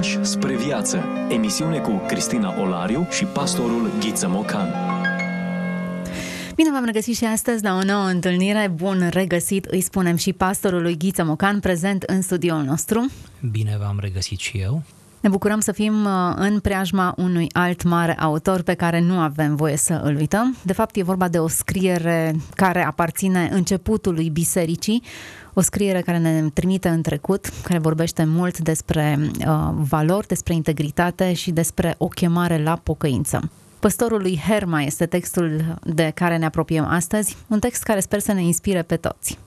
Pași spre viață. Emisiune cu Cristina Olariu și pastorul Ghiță Mocan. Bine v-am regăsit și astăzi la o nouă întâlnire. Bun regăsit, îi spunem și pastorului Ghiță Mocan, prezent în studioul nostru. Bine v-am regăsit și eu. Ne bucurăm să fim uh, în preajma unui alt mare autor pe care nu avem voie să îl uităm. De fapt, e vorba de o scriere care aparține începutului bisericii, o scriere care ne trimite în trecut, care vorbește mult despre uh, valori, despre integritate și despre o chemare la pocăință. Păstorul lui Herma este textul de care ne apropiem astăzi, un text care sper să ne inspire pe toți.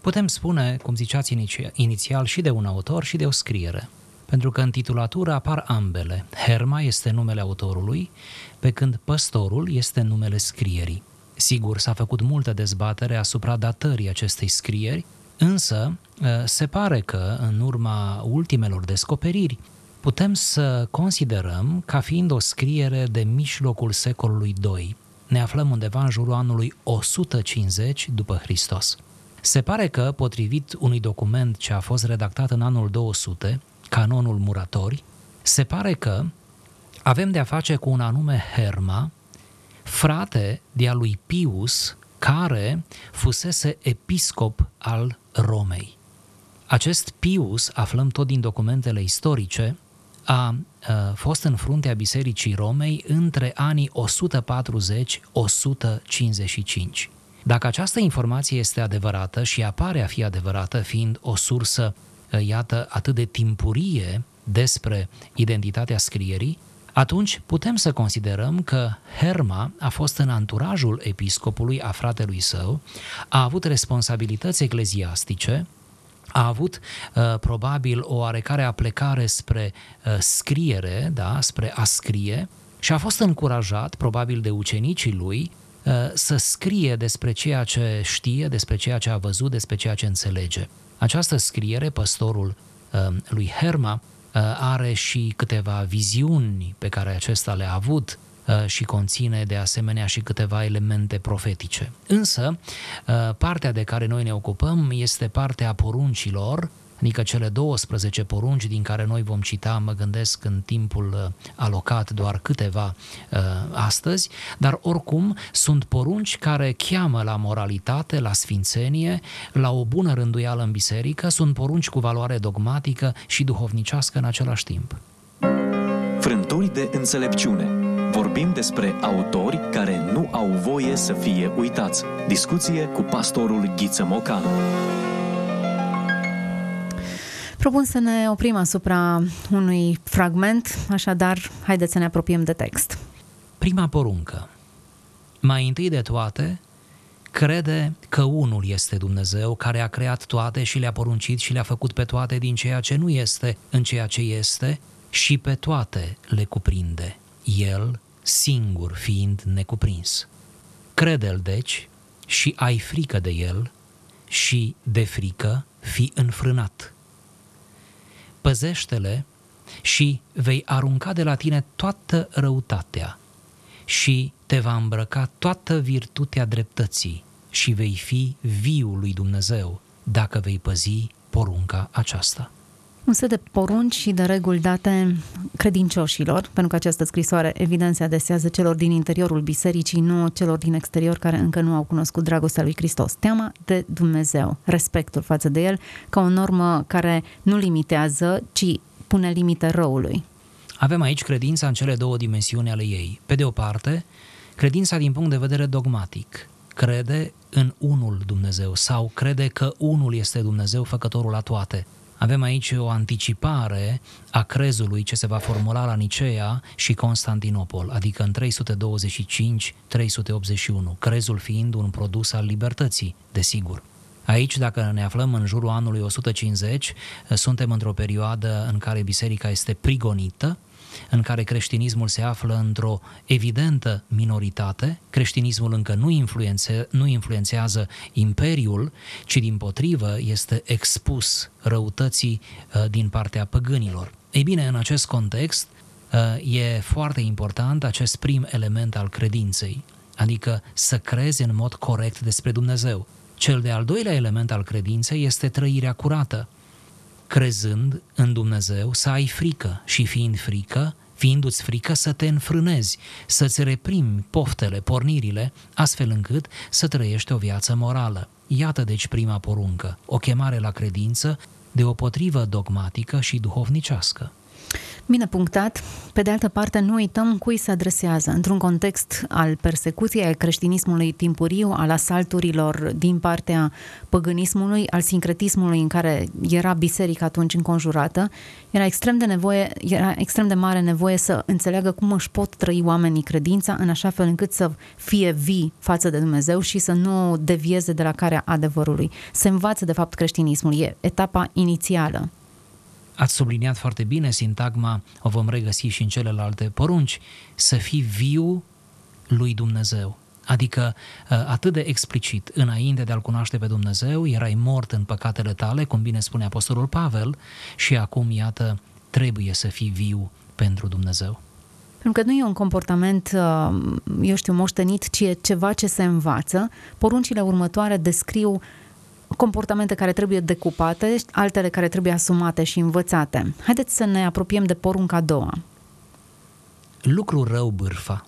Putem spune, cum ziceați inițial, și de un autor și de o scriere pentru că în titulatură apar ambele. Herma este numele autorului, pe când păstorul este numele scrierii. Sigur, s-a făcut multă dezbatere asupra datării acestei scrieri, însă ă, se pare că, în urma ultimelor descoperiri, putem să considerăm ca fiind o scriere de mijlocul secolului II. Ne aflăm undeva în jurul anului 150 după Hristos. Se pare că, potrivit unui document ce a fost redactat în anul 200, canonul muratori, se pare că avem de a face cu un anume Herma, frate de-a lui Pius, care fusese episcop al Romei. Acest Pius, aflăm tot din documentele istorice, a, a fost în fruntea Bisericii Romei între anii 140-155. Dacă această informație este adevărată și apare a fi adevărată, fiind o sursă iată, atât de timpurie despre identitatea scrierii, atunci putem să considerăm că Herma a fost în anturajul episcopului a fratelui său, a avut responsabilități ecleziastice, a avut uh, probabil o oarecare aplecare spre uh, scriere, da, spre a scrie și a fost încurajat probabil de ucenicii lui uh, să scrie despre ceea ce știe, despre ceea ce a văzut, despre ceea ce înțelege. Această scriere, păstorul uh, lui Herma, uh, are și câteva viziuni pe care acesta le-a avut uh, și conține de asemenea și câteva elemente profetice. Însă, partea de care noi ne ocupăm este partea poruncilor adică cele 12 porunci din care noi vom cita, mă gândesc, în timpul uh, alocat doar câteva uh, astăzi, dar oricum sunt porunci care cheamă la moralitate, la sfințenie, la o bună rânduială în biserică, sunt porunci cu valoare dogmatică și duhovnicească în același timp. Frânturi de înțelepciune Vorbim despre autori care nu au voie să fie uitați. Discuție cu pastorul Ghiță Mocan. Propun să ne oprim asupra unui fragment, așadar, haideți să ne apropiem de text. Prima poruncă. Mai întâi de toate, crede că unul este Dumnezeu care a creat toate și le-a poruncit și le-a făcut pe toate din ceea ce nu este în ceea ce este și pe toate le cuprinde, El singur fiind necuprins. Crede-l deci și ai frică de El și de frică fi înfrânat păzește-le și vei arunca de la tine toată răutatea și te va îmbrăca toată virtutea dreptății și vei fi viul lui Dumnezeu dacă vei păzi porunca aceasta. Un set de porunci și de reguli date credincioșilor, pentru că această scrisoare evident se adesează celor din interiorul bisericii, nu celor din exterior care încă nu au cunoscut dragostea lui Hristos. Teama de Dumnezeu, respectul față de El, ca o normă care nu limitează, ci pune limite răului. Avem aici credința în cele două dimensiuni ale ei. Pe de o parte, credința din punct de vedere dogmatic, crede în unul Dumnezeu sau crede că unul este Dumnezeu făcătorul la toate. Avem aici o anticipare a crezului ce se va formula la Nicea și Constantinopol, adică în 325-381, crezul fiind un produs al libertății, desigur. Aici, dacă ne aflăm în jurul anului 150, suntem într-o perioadă în care biserica este prigonită, în care creștinismul se află într-o evidentă minoritate, creștinismul încă nu, influențe, nu influențează imperiul, ci din potrivă este expus răutății uh, din partea păgânilor. Ei bine, în acest context, uh, e foarte important acest prim element al credinței, adică să crezi în mod corect despre Dumnezeu. Cel de-al doilea element al credinței este trăirea curată, crezând în Dumnezeu, să ai frică și fiind frică, fiindu-ți frică să te înfrânezi, să-ți reprimi poftele, pornirile, astfel încât să trăiești o viață morală. Iată deci prima poruncă, o chemare la credință de o potrivă dogmatică și duhovnicească. Bine punctat. Pe de altă parte, nu uităm cui se adresează. Într-un context al persecuției, al creștinismului timpuriu, al asalturilor din partea păgânismului, al sincretismului în care era biserica atunci înconjurată, era extrem de, nevoie, era extrem de mare nevoie să înțeleagă cum își pot trăi oamenii credința în așa fel încât să fie vii față de Dumnezeu și să nu devieze de la care adevărului. Se învață, de fapt, creștinismul. E etapa inițială Ați subliniat foarte bine sintagma, o vom regăsi și în celelalte porunci, să fii viu lui Dumnezeu. Adică ă, atât de explicit, înainte de a-L cunoaște pe Dumnezeu, erai mort în păcatele tale, cum bine spune Apostolul Pavel, și acum, iată, trebuie să fii viu pentru Dumnezeu. Pentru că nu e un comportament, ă, eu știu, moștenit, ci e ceva ce se învață. Poruncile următoare descriu comportamente care trebuie decupate, altele care trebuie asumate și învățate. Haideți să ne apropiem de porunca a doua. Lucru rău bârfa.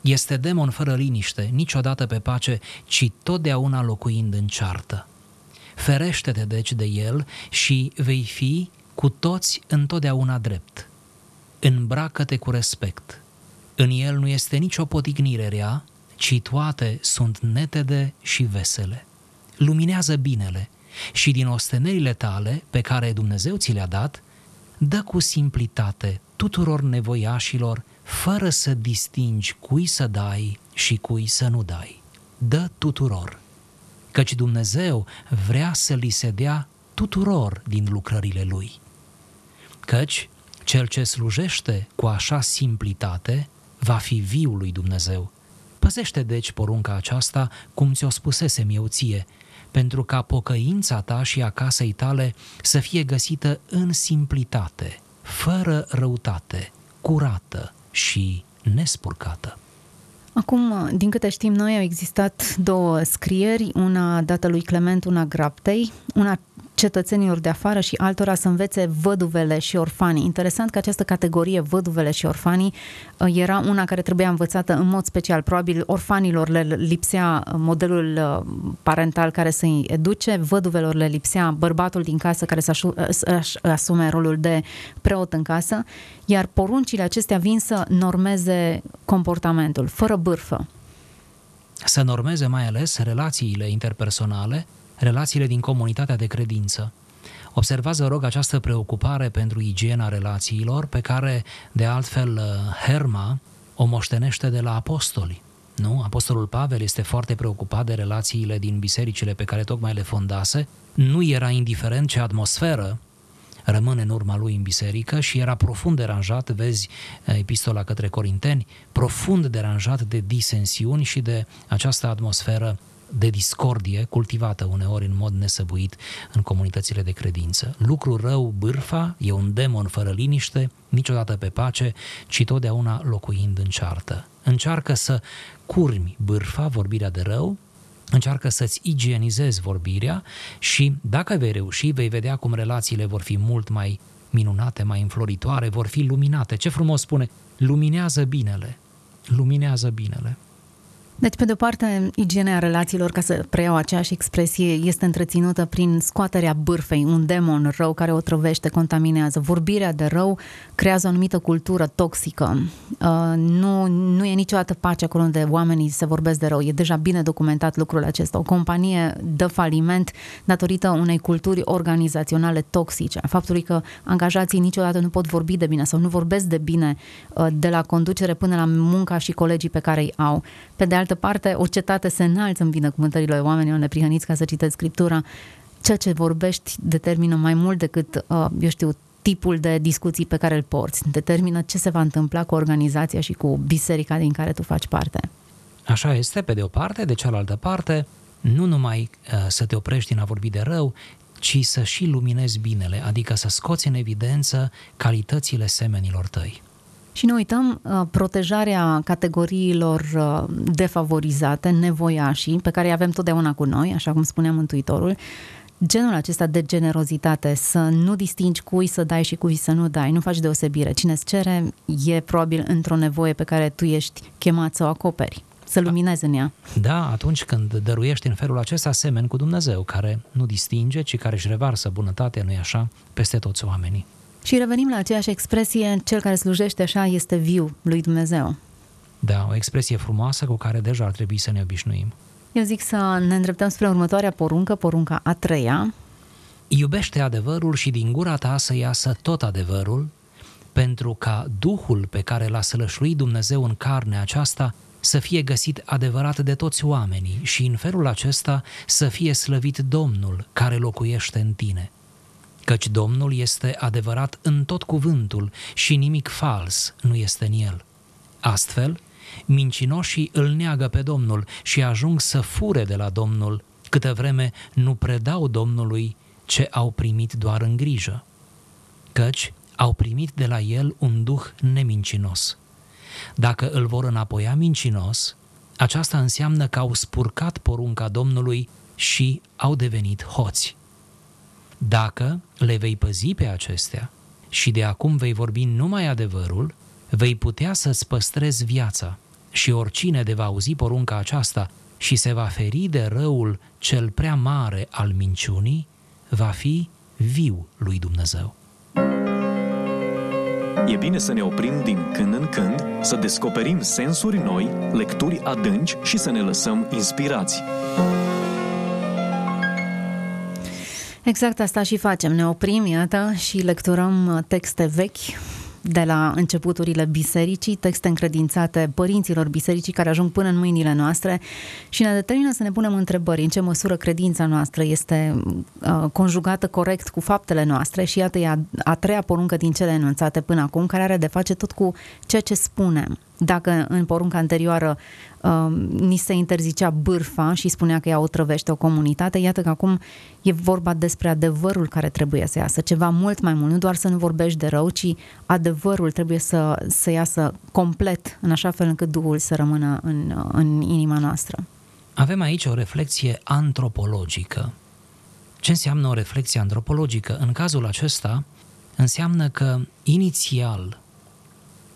Este demon fără liniște, niciodată pe pace, ci totdeauna locuind în ceartă. Ferește-te deci de el și vei fi cu toți întotdeauna drept. Îmbracă-te cu respect. În el nu este nicio potignire rea, ci toate sunt netede și vesele luminează binele și din ostenerile tale pe care Dumnezeu ți le-a dat, dă cu simplitate tuturor nevoiașilor, fără să distingi cui să dai și cui să nu dai. Dă tuturor, căci Dumnezeu vrea să li se dea tuturor din lucrările Lui. Căci cel ce slujește cu așa simplitate va fi viul lui Dumnezeu. Păzește deci porunca aceasta, cum ți-o spusesem eu ție, pentru ca pocăința ta și a casei tale să fie găsită în simplitate, fără răutate, curată și nespurcată. Acum, din câte știm noi, au existat două scrieri, una dată lui Clement, una Graptei, una cetățenilor de afară și altora să învețe văduvele și orfanii. Interesant că această categorie, văduvele și orfanii, uh, era una care trebuia învățată în mod special. Probabil orfanilor le lipsea modelul uh, parental care să-i educe, văduvelor le lipsea bărbatul din casă care să asume rolul de preot în casă, iar poruncile acestea vin să normeze comportamentul, fără bârfă. Să normeze mai ales relațiile interpersonale, relațiile din comunitatea de credință. Observați, vă rog, această preocupare pentru igiena relațiilor, pe care, de altfel, Herma o moștenește de la apostoli. Nu? Apostolul Pavel este foarte preocupat de relațiile din bisericile pe care tocmai le fondase. Nu era indiferent ce atmosferă rămâne în urma lui în biserică și era profund deranjat, vezi epistola către Corinteni, profund deranjat de disensiuni și de această atmosferă de discordie cultivată uneori în mod nesăbuit în comunitățile de credință. Lucru rău, bârfa, e un demon fără liniște, niciodată pe pace, ci totdeauna locuind în ceartă. Încearcă să curmi bârfa, vorbirea de rău, încearcă să-ți igienizezi vorbirea și dacă vei reuși, vei vedea cum relațiile vor fi mult mai minunate, mai înfloritoare, vor fi luminate. Ce frumos spune, luminează binele, luminează binele. Deci, pe de-o parte, igienea relațiilor, ca să preiau aceeași expresie, este întreținută prin scoaterea bârfei, un demon rău care o trăvește, contaminează. Vorbirea de rău creează o anumită cultură toxică. Uh, nu, nu e niciodată pace acolo unde oamenii se vorbesc de rău. E deja bine documentat lucrul acesta. O companie dă faliment datorită unei culturi organizaționale toxice, a faptului că angajații niciodată nu pot vorbi de bine sau nu vorbesc de bine uh, de la conducere până la munca și colegii pe care îi au. Pe de altă parte, o cetate se înalță în binecuvântările oamenilor neprihăniți ca să citeți Scriptura. Ceea ce vorbești determină mai mult decât, uh, eu știu, tipul de discuții pe care îl porți. Determină ce se va întâmpla cu organizația și cu biserica din care tu faci parte. Așa este, pe de o parte, de cealaltă parte, nu numai uh, să te oprești din a vorbi de rău, ci să și luminezi binele, adică să scoți în evidență calitățile semenilor tăi. Și nu uităm uh, protejarea categoriilor uh, defavorizate, nevoiașii, pe care îi avem totdeauna cu noi, așa cum spunea Mântuitorul, genul acesta de generozitate, să nu distingi cui să dai și cui să nu dai, nu faci deosebire. Cine îți cere e probabil într-o nevoie pe care tu ești chemat să o acoperi să luminezi în ea. Da, atunci când dăruiești în felul acesta semen cu Dumnezeu, care nu distinge, ci care își revarsă bunătatea, nu-i așa, peste toți oamenii. Și revenim la aceeași expresie, cel care slujește așa este viu lui Dumnezeu. Da, o expresie frumoasă cu care deja ar trebui să ne obișnuim. Eu zic să ne îndreptăm spre următoarea poruncă, porunca a treia. Iubește adevărul și din gura ta să iasă tot adevărul, pentru ca Duhul pe care l-a sălășluit Dumnezeu în carne aceasta să fie găsit adevărat de toți oamenii și în felul acesta să fie slăvit Domnul care locuiește în tine. Căci Domnul este adevărat în tot cuvântul și nimic fals nu este în el. Astfel, mincinoșii îl neagă pe Domnul și ajung să fure de la Domnul, câtă vreme nu predau Domnului ce au primit doar în grijă. Căci au primit de la el un duh nemincinos. Dacă îl vor înapoia mincinos, aceasta înseamnă că au spurcat porunca Domnului și au devenit hoți. Dacă le vei păzi pe acestea și de acum vei vorbi numai adevărul, vei putea să-ți păstrezi viața și oricine de va auzi porunca aceasta și se va feri de răul cel prea mare al minciunii, va fi viu lui Dumnezeu. E bine să ne oprim din când în când, să descoperim sensuri noi, lecturi adânci și să ne lăsăm inspirați. Exact asta și facem. Ne oprim, iată, și lecturăm texte vechi de la începuturile bisericii, texte încredințate părinților bisericii care ajung până în mâinile noastre și ne determină să ne punem întrebări în ce măsură credința noastră este uh, conjugată corect cu faptele noastre și iată e a, a treia poruncă din cele enunțate până acum, care are de face tot cu ceea ce spunem. Dacă în porunca anterioară uh, ni se interzicea bârfa și spunea că ea otrăvește o comunitate, iată că acum e vorba despre adevărul care trebuie să iasă, ceva mult mai mult, nu doar să nu vorbești de rău, ci adevărul trebuie să, să iasă complet, în așa fel încât Duhul să rămână în, în inima noastră. Avem aici o reflexie antropologică. Ce înseamnă o reflexie antropologică? În cazul acesta, înseamnă că inițial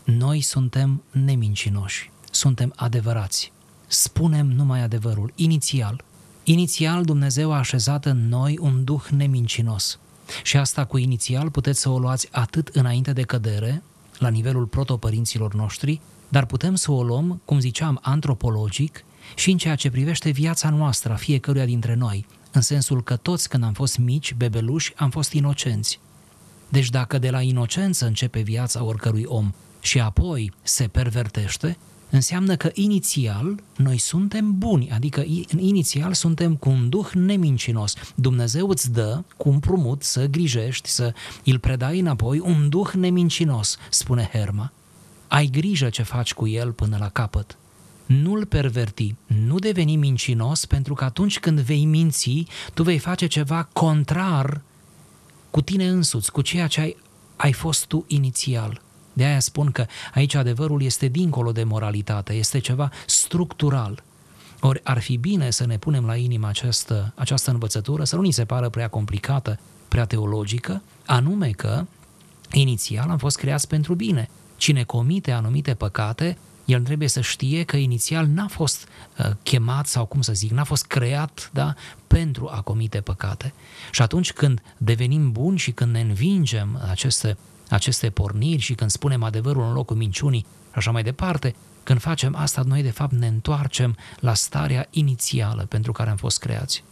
noi suntem nemincinoși, suntem adevărați, spunem numai adevărul, inițial. Inițial Dumnezeu a așezat în noi un duh nemincinos. Și asta cu inițial puteți să o luați atât înainte de cădere, la nivelul protopărinților noștri, dar putem să o luăm, cum ziceam, antropologic și în ceea ce privește viața noastră, a fiecăruia dintre noi, în sensul că toți când am fost mici, bebeluși, am fost inocenți. Deci dacă de la inocență începe viața oricărui om și apoi se pervertește, înseamnă că inițial noi suntem buni, adică inițial suntem cu un duh nemincinos. Dumnezeu îți dă cu un prumut să grijești, să îl predai înapoi un duh nemincinos, spune Herma. Ai grijă ce faci cu el până la capăt. Nu-l perverti, nu deveni mincinos, pentru că atunci când vei minți, tu vei face ceva contrar cu tine însuți, cu ceea ce ai, ai fost tu inițial. De aia spun că aici adevărul este dincolo de moralitate, este ceva structural. Ori ar fi bine să ne punem la inimă această, această învățătură, să nu ni se pară prea complicată, prea teologică, anume că inițial am fost creați pentru bine. Cine comite anumite păcate, el trebuie să știe că inițial n-a fost uh, chemat sau cum să zic, n-a fost creat da, pentru a comite păcate. Și atunci când devenim buni și când ne învingem aceste aceste porniri și când spunem adevărul în locul minciunii și așa mai departe, când facem asta, noi de fapt ne întoarcem la starea inițială pentru care am fost creați.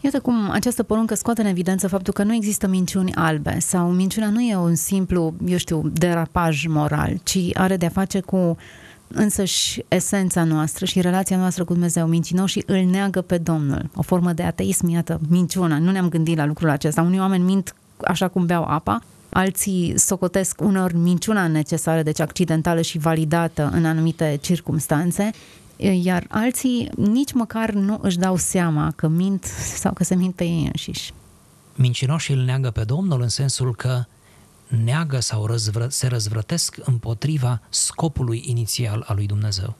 Iată cum această poruncă scoate în evidență faptul că nu există minciuni albe sau minciuna nu e un simplu, eu știu, derapaj moral, ci are de-a face cu însăși esența noastră și relația noastră cu Dumnezeu. Mincinoșii îl neagă pe Domnul. O formă de ateism, iată, minciuna. Nu ne-am gândit la lucrul acesta. Unii oameni mint așa cum beau apa, alții socotesc unor minciuna necesară, deci accidentală și validată în anumite circumstanțe, iar alții nici măcar nu își dau seama că mint sau că se mint pe ei înșiși. Mincinoșii îl neagă pe Domnul în sensul că neagă sau răzvră, se răzvrătesc împotriva scopului inițial al lui Dumnezeu.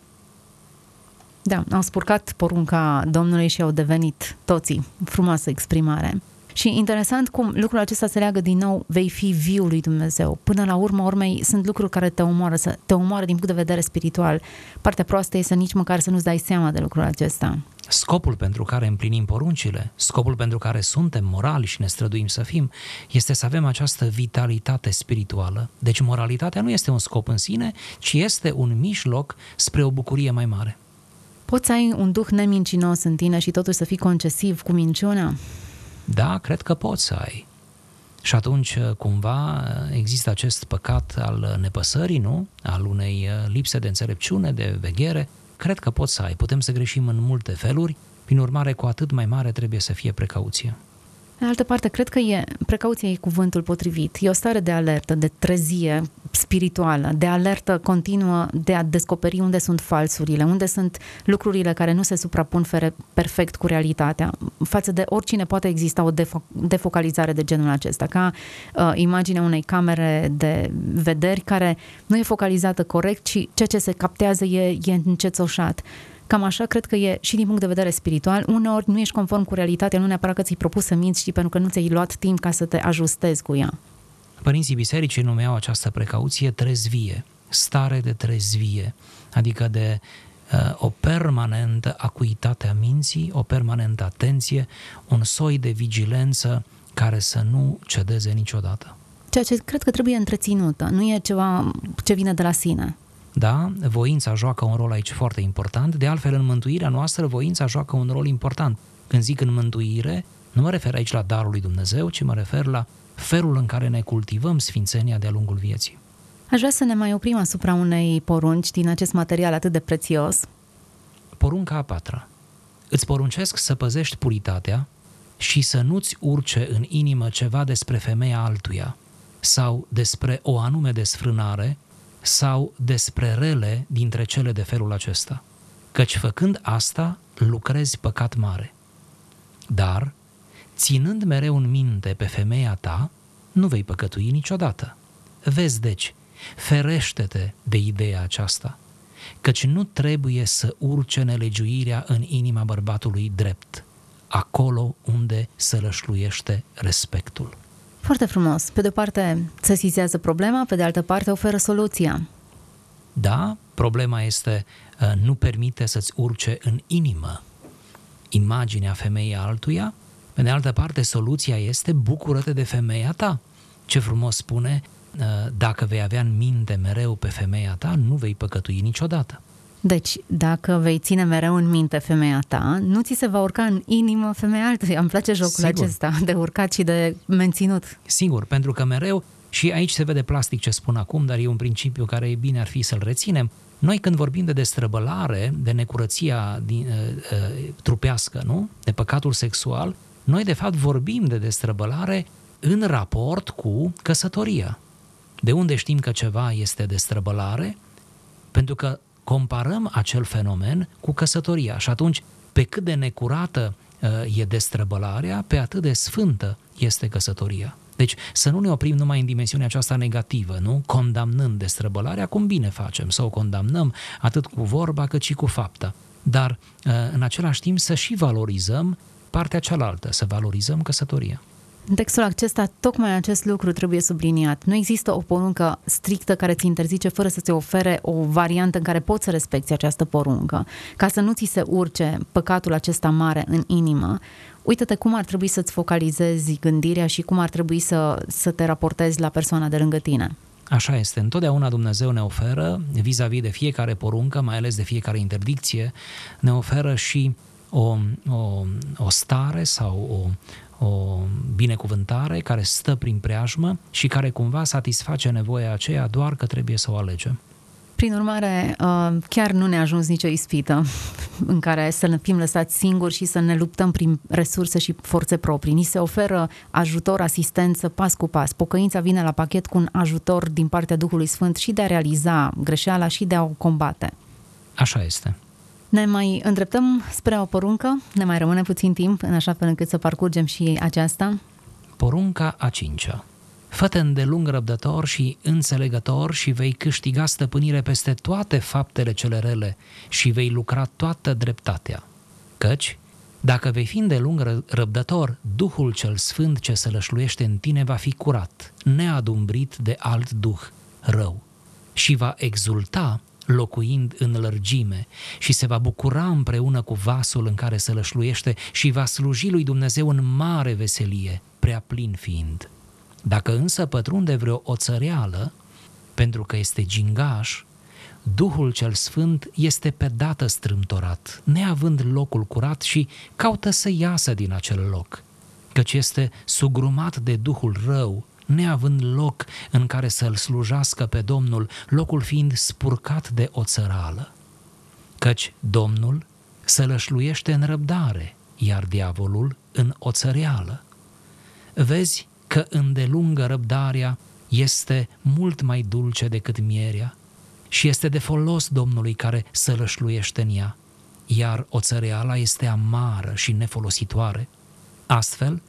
Da, au spurcat porunca Domnului și au devenit toții. Frumoasă exprimare. Și interesant cum lucrul acesta se leagă din nou, vei fi viul lui Dumnezeu. Până la urmă, urmei, sunt lucruri care te omoară, să te omoară din punct de vedere spiritual. Partea proastă este nici măcar să nu-ți dai seama de lucrul acesta. Scopul pentru care împlinim poruncile, scopul pentru care suntem morali și ne străduim să fim, este să avem această vitalitate spirituală. Deci moralitatea nu este un scop în sine, ci este un mijloc spre o bucurie mai mare. Poți să ai un duh nemincinos în tine și totuși să fii concesiv cu minciuna? Da, cred că poți să ai. Și atunci, cumva, există acest păcat al nepăsării, nu? Al unei lipse de înțelepciune, de veghere. Cred că poți să ai. Putem să greșim în multe feluri, prin urmare, cu atât mai mare trebuie să fie precauție. De altă parte, cred că e, precauția e cuvântul potrivit. E o stare de alertă, de trezie spirituală, de alertă continuă de a descoperi unde sunt falsurile, unde sunt lucrurile care nu se suprapun perfect cu realitatea. Față de oricine poate exista o defo- defocalizare de genul acesta, ca uh, imaginea unei camere de vederi care nu e focalizată corect, ci ceea ce se captează e, e încețoșat. Cam așa cred că e și din punct de vedere spiritual. Uneori nu ești conform cu realitatea, nu neapărat că ți-ai propus să minți, ci pentru că nu ți-ai luat timp ca să te ajustezi cu ea. Părinții bisericii numeau această precauție trezvie, stare de trezvie, adică de uh, o permanentă acuitate a minții, o permanentă atenție, un soi de vigilență care să nu cedeze niciodată. Ceea ce cred că trebuie întreținută, nu e ceva ce vine de la sine. Da, voința joacă un rol aici foarte important, de altfel în mântuirea noastră voința joacă un rol important. Când zic în mântuire, nu mă refer aici la darul lui Dumnezeu, ci mă refer la felul în care ne cultivăm sfințenia de-a lungul vieții. Aș vrea să ne mai oprim asupra unei porunci din acest material atât de prețios. Porunca a patra. Îți poruncesc să păzești puritatea și să nu-ți urce în inimă ceva despre femeia altuia sau despre o anume desfrânare sau despre rele dintre cele de felul acesta, căci făcând asta lucrezi păcat mare. Dar, ținând mereu în minte pe femeia ta, nu vei păcătui niciodată. Vezi deci, ferește-te de ideea aceasta, căci nu trebuie să urce nelegiuirea în inima bărbatului drept, acolo unde se lășluiește respectul. Foarte frumos. Pe de o parte sesizează problema, pe de altă parte oferă soluția. Da, problema este uh, nu permite să-ți urce în inimă imaginea femeii altuia, pe de altă parte soluția este bucură-te de femeia ta. Ce frumos spune, uh, dacă vei avea în minte mereu pe femeia ta, nu vei păcătui niciodată. Deci, dacă vei ține mereu în minte femeia ta, nu ți se va urca în inimă femeia altuia. Îmi place jocul Sigur. acesta de urcat și de menținut. Sigur, pentru că mereu, și aici se vede plastic ce spun acum, dar e un principiu care e bine ar fi să-l reținem, noi când vorbim de destrăbălare, de necurăția din, uh, uh, trupească, nu? de păcatul sexual, noi de fapt vorbim de destrăbălare în raport cu căsătoria. De unde știm că ceva este destrăbălare? Pentru că comparăm acel fenomen cu căsătoria și atunci pe cât de necurată uh, e destrăbălarea, pe atât de sfântă este căsătoria. Deci să nu ne oprim numai în dimensiunea aceasta negativă, nu? Condamnând destrăbălarea, cum bine facem să o condamnăm atât cu vorba cât și cu fapta. Dar uh, în același timp să și valorizăm partea cealaltă, să valorizăm căsătoria. În textul acesta, tocmai acest lucru trebuie subliniat. Nu există o poruncă strictă care ți interzice fără să ți ofere o variantă în care poți să respecti această poruncă. Ca să nu ți se urce păcatul acesta mare în inimă, uită-te cum ar trebui să-ți focalizezi gândirea și cum ar trebui să, să te raportezi la persoana de lângă tine. Așa este. Întotdeauna Dumnezeu ne oferă, vis-a-vis de fiecare poruncă, mai ales de fiecare interdicție, ne oferă și o, o, o stare sau o, o binecuvântare care stă prin preajmă și care cumva satisface nevoia aceea doar că trebuie să o alegem. Prin urmare, uh, chiar nu ne-a ajuns nicio ispită în care să ne fim lăsați singuri și să ne luptăm prin resurse și forțe proprii. Ni se oferă ajutor, asistență, pas cu pas. Pocăința vine la pachet cu un ajutor din partea Duhului Sfânt și de a realiza greșeala și de a o combate. Așa este. Ne mai îndreptăm spre o poruncă, ne mai rămâne puțin timp în așa fel încât să parcurgem și aceasta. Porunca a cincea. Fă-te îndelung răbdător și înțelegător și vei câștiga stăpânire peste toate faptele cele rele și vei lucra toată dreptatea. Căci, Dacă vei fi îndelung răbdător, Duhul cel Sfânt ce se lășluiește în tine va fi curat, neadumbrit de alt duh rău și va exulta locuind în lărgime și se va bucura împreună cu vasul în care se lășluiește și va sluji lui Dumnezeu în mare veselie, prea plin fiind. Dacă însă pătrunde vreo oțăreală, pentru că este gingaș, Duhul cel Sfânt este pe dată strâmtorat, neavând locul curat și caută să iasă din acel loc, căci este sugrumat de Duhul rău, neavând loc în care să-L slujească pe Domnul, locul fiind spurcat de o țărală. Căci Domnul să lășluiește în răbdare, iar diavolul în o țăreală. Vezi că îndelungă răbdarea este mult mai dulce decât mierea și este de folos Domnului care sălășluiește în ea, iar oțăreala este amară și nefolositoare. Astfel,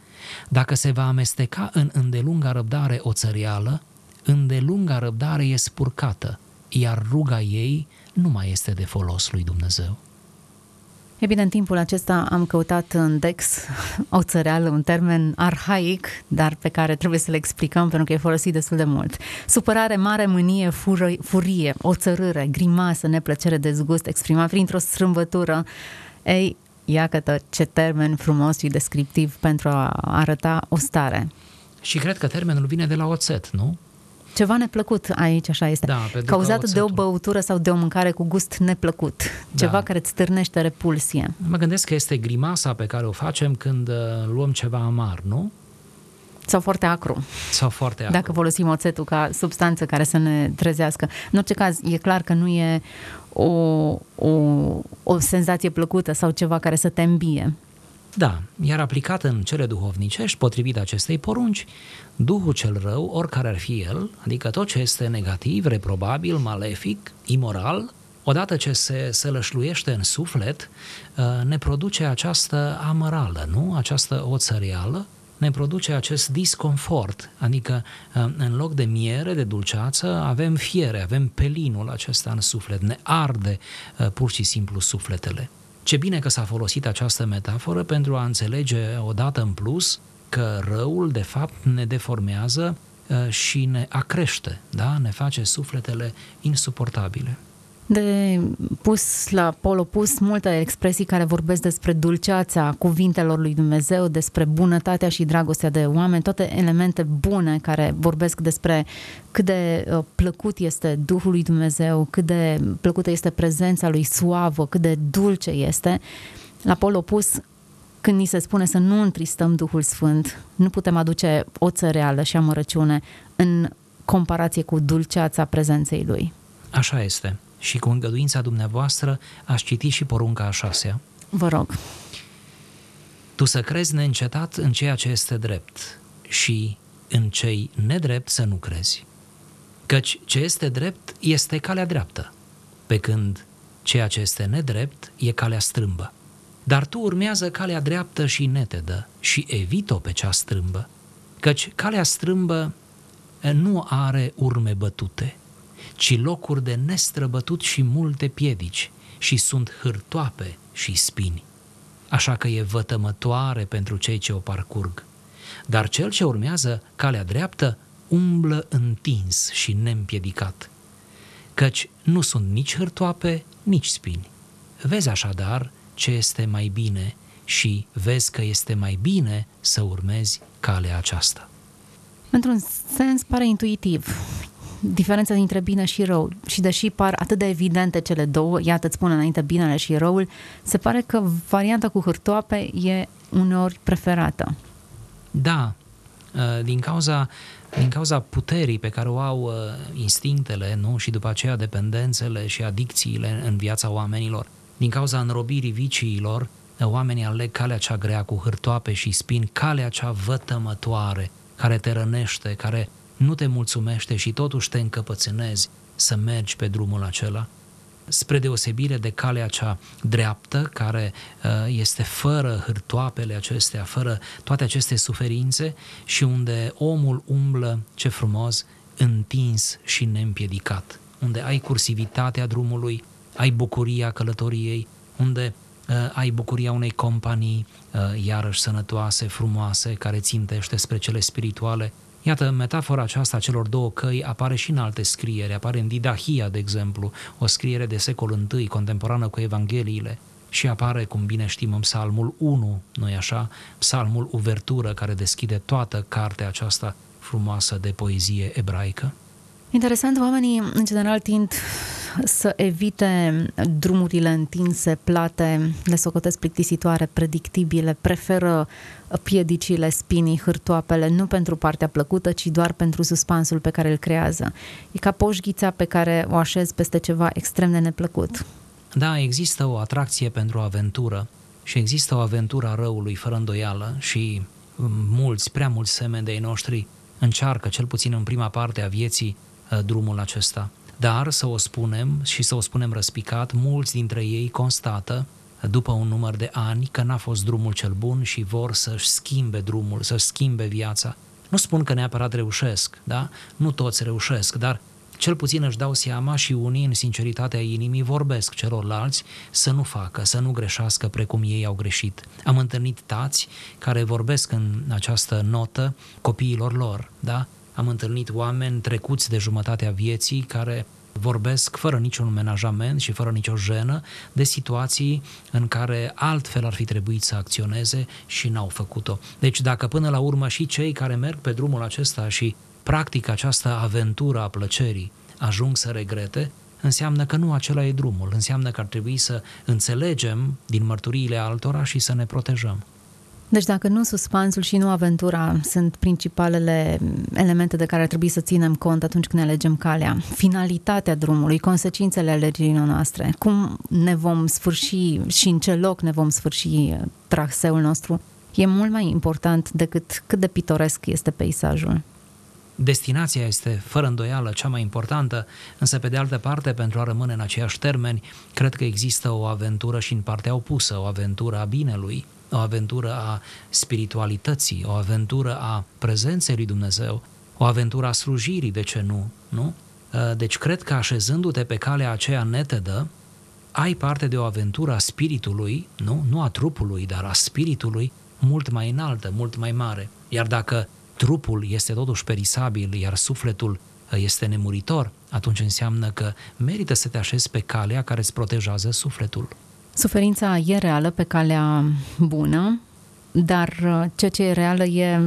dacă se va amesteca în îndelunga răbdare oțăreală, îndelunga răbdare e spurcată, iar ruga ei nu mai este de folos lui Dumnezeu. E bine, în timpul acesta am căutat în Dex o țăreală, un termen arhaic, dar pe care trebuie să le explicăm pentru că e folosit destul de mult. Supărare, mare mânie, fură, furie, o țărâre, grimasă, neplăcere, dezgust, exprimat printr-o strâmbătură. Ei, iată ce termen frumos și descriptiv pentru a arăta o stare. Și cred că termenul vine de la oțet, nu? Ceva neplăcut aici, așa este. Da, Cauzat de o băutură sau de o mâncare cu gust neplăcut. Ceva da. care îți stârnește repulsie. Mă gândesc că este grimasa pe care o facem când uh, luăm ceva amar, nu? Sau foarte acru. Sau foarte acru. Dacă folosim oțetul ca substanță care să ne trezească. În orice caz, e clar că nu e o, o, o senzație plăcută sau ceva care să te îmbie. Da, iar aplicat în cele duhovnicești, potrivit acestei porunci, Duhul cel rău, oricare ar fi el, adică tot ce este negativ, reprobabil, malefic, imoral, odată ce se, se lășluiește în suflet, uh, ne produce această amărală, nu? Această oțăreală, ne produce acest disconfort, adică uh, în loc de miere, de dulceață, avem fiere, avem pelinul acesta în suflet, ne arde uh, pur și simplu sufletele. Ce bine că s-a folosit această metaforă pentru a înțelege odată în plus că răul, de fapt, ne deformează uh, și ne acrește, da? ne face sufletele insuportabile de pus la pol opus multe expresii care vorbesc despre dulceața cuvintelor lui Dumnezeu, despre bunătatea și dragostea de oameni, toate elemente bune care vorbesc despre cât de uh, plăcut este Duhul lui Dumnezeu, cât de plăcută este prezența lui suavă, cât de dulce este. La pol opus, când ni se spune să nu întristăm Duhul Sfânt, nu putem aduce o țăreală și amărăciune în comparație cu dulceața prezenței lui. Așa este și cu îngăduința dumneavoastră aș citi și porunca a șasea. Vă rog. Tu să crezi neîncetat în ceea ce este drept și în cei nedrept să nu crezi. Căci ce este drept este calea dreaptă, pe când ceea ce este nedrept e calea strâmbă. Dar tu urmează calea dreaptă și netedă și evit-o pe cea strâmbă, căci calea strâmbă nu are urme bătute, ci locuri de nestrăbătut și multe piedici și sunt hârtoape și spini. Așa că e vătămătoare pentru cei ce o parcurg. Dar cel ce urmează calea dreaptă umblă întins și neîmpiedicat, căci nu sunt nici hârtoape, nici spini. Vezi așadar ce este mai bine și vezi că este mai bine să urmezi calea aceasta. Într-un sens pare intuitiv diferența dintre bine și rău. Și deși par atât de evidente cele două, iată îți spun înainte binele și răul, se pare că varianta cu hârtoape e uneori preferată. Da, uh, din cauza, din cauza puterii pe care o au uh, instinctele nu? și după aceea dependențele și adicțiile în viața oamenilor, din cauza înrobirii viciilor, uh, oamenii aleg calea cea grea cu hârtoape și spin, calea cea vătămătoare, care te rănește, care nu te mulțumește și totuși te încăpățânezi să mergi pe drumul acela, spre deosebire de calea cea dreaptă, care uh, este fără hârtoapele acestea, fără toate aceste suferințe și unde omul umblă, ce frumos, întins și neîmpiedicat, unde ai cursivitatea drumului, ai bucuria călătoriei, unde ai bucuria unei companii iarăși sănătoase, frumoase, care țintește spre cele spirituale. Iată, metafora aceasta celor două căi apare și în alte scrieri, apare în Didahia, de exemplu, o scriere de secol I, contemporană cu Evangheliile, și apare, cum bine știm, în Psalmul 1, nu-i așa? Psalmul Uvertură, care deschide toată cartea aceasta frumoasă de poezie ebraică. Interesant, oamenii în general tind să evite drumurile întinse, plate, le socotesc plictisitoare, predictibile, preferă piedicile, spinii, hârtoapele, nu pentru partea plăcută, ci doar pentru suspansul pe care îl creează. E ca poșghița pe care o așez peste ceva extrem de neplăcut. Da, există o atracție pentru aventură și există o aventură a răului, fără îndoială, și mulți, prea mulți semeni de ei noștri încearcă, cel puțin în prima parte a vieții, uh, drumul acesta. Dar, să o spunem și să o spunem răspicat, mulți dintre ei constată, după un număr de ani, că n-a fost drumul cel bun și vor să-și schimbe drumul, să-și schimbe viața. Nu spun că neapărat reușesc, da? Nu toți reușesc, dar cel puțin își dau seama și unii în sinceritatea inimii vorbesc celorlalți să nu facă, să nu greșească precum ei au greșit. Am întâlnit tați care vorbesc în această notă copiilor lor, da? Am întâlnit oameni trecuți de jumătatea vieții care vorbesc fără niciun menajament și fără nicio jenă de situații în care altfel ar fi trebuit să acționeze și n-au făcut-o. Deci dacă până la urmă și cei care merg pe drumul acesta și practic această aventură a plăcerii ajung să regrete, înseamnă că nu acela e drumul, înseamnă că ar trebui să înțelegem din mărturiile altora și să ne protejăm. Deci dacă nu suspansul și nu aventura sunt principalele elemente de care ar trebui să ținem cont atunci când ne alegem calea, finalitatea drumului, consecințele alegerii noastre, cum ne vom sfârși și în ce loc ne vom sfârși traseul nostru, e mult mai important decât cât de pitoresc este peisajul. Destinația este fără îndoială cea mai importantă, însă pe de altă parte, pentru a rămâne în aceiași termeni, cred că există o aventură și în partea opusă, o aventură a binelui, o aventură a spiritualității, o aventură a prezenței lui Dumnezeu, o aventură a slujirii, de ce nu? nu? Ă, deci cred că așezându-te pe calea aceea netedă, ai parte de o aventură a spiritului, nu? nu a trupului, dar a spiritului, mult mai înaltă, mult mai mare. Iar dacă trupul este totuși perisabil, iar sufletul uh, este nemuritor, atunci înseamnă că merită să te așezi pe calea care îți protejează sufletul. Suferința e reală pe calea bună, dar uh, ceea ce e reală e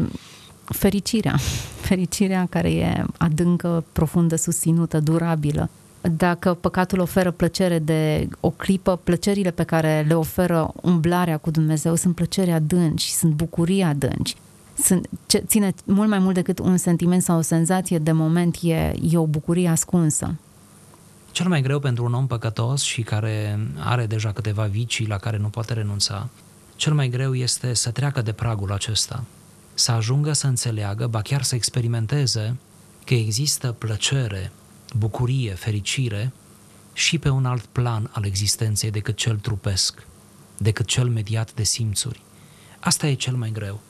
fericirea. Fericirea care e adâncă, profundă, susținută, durabilă. Dacă păcatul oferă plăcere de o clipă, plăcerile pe care le oferă umblarea cu Dumnezeu sunt plăceri adânci, sunt bucurii adânci sunt, ce ține mult mai mult decât un sentiment sau o senzație de moment, e, e o bucurie ascunsă. Cel mai greu pentru un om păcătos și care are deja câteva vicii la care nu poate renunța, cel mai greu este să treacă de pragul acesta, să ajungă să înțeleagă, ba chiar să experimenteze că există plăcere, bucurie, fericire și pe un alt plan al existenței decât cel trupesc, decât cel mediat de simțuri. Asta e cel mai greu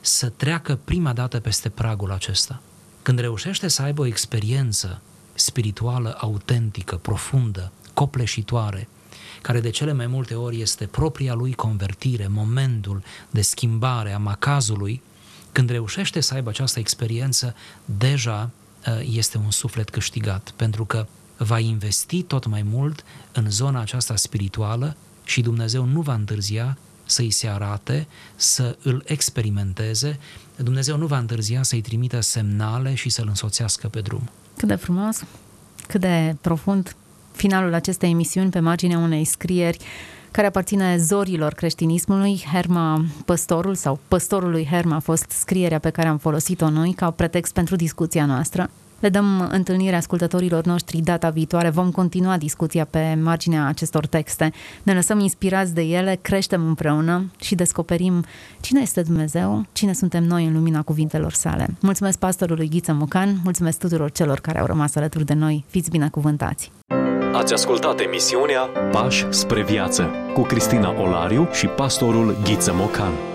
să treacă prima dată peste pragul acesta. Când reușește să aibă o experiență spirituală autentică, profundă, copleșitoare, care de cele mai multe ori este propria lui convertire, momentul de schimbare a macazului, când reușește să aibă această experiență, deja ă, este un suflet câștigat, pentru că va investi tot mai mult în zona aceasta spirituală și Dumnezeu nu va întârzia să-i se arate, să îl experimenteze. Dumnezeu nu va întârzia să-i trimită semnale și să-l însoțească pe drum. Cât de frumos, cât de profund finalul acestei emisiuni pe marginea unei scrieri care aparține zorilor creștinismului. Herma Păstorul sau Păstorului Herma a fost scrierea pe care am folosit-o noi ca pretext pentru discuția noastră. Le dăm întâlnire ascultătorilor noștri data viitoare. Vom continua discuția pe marginea acestor texte. Ne lăsăm inspirați de ele, creștem împreună și descoperim cine este Dumnezeu, cine suntem noi în lumina cuvintelor sale. Mulțumesc pastorului Ghiță Mucan, mulțumesc tuturor celor care au rămas alături de noi. Fiți binecuvântați! Ați ascultat emisiunea Pași spre viață cu Cristina Olariu și pastorul Ghiță Mocan.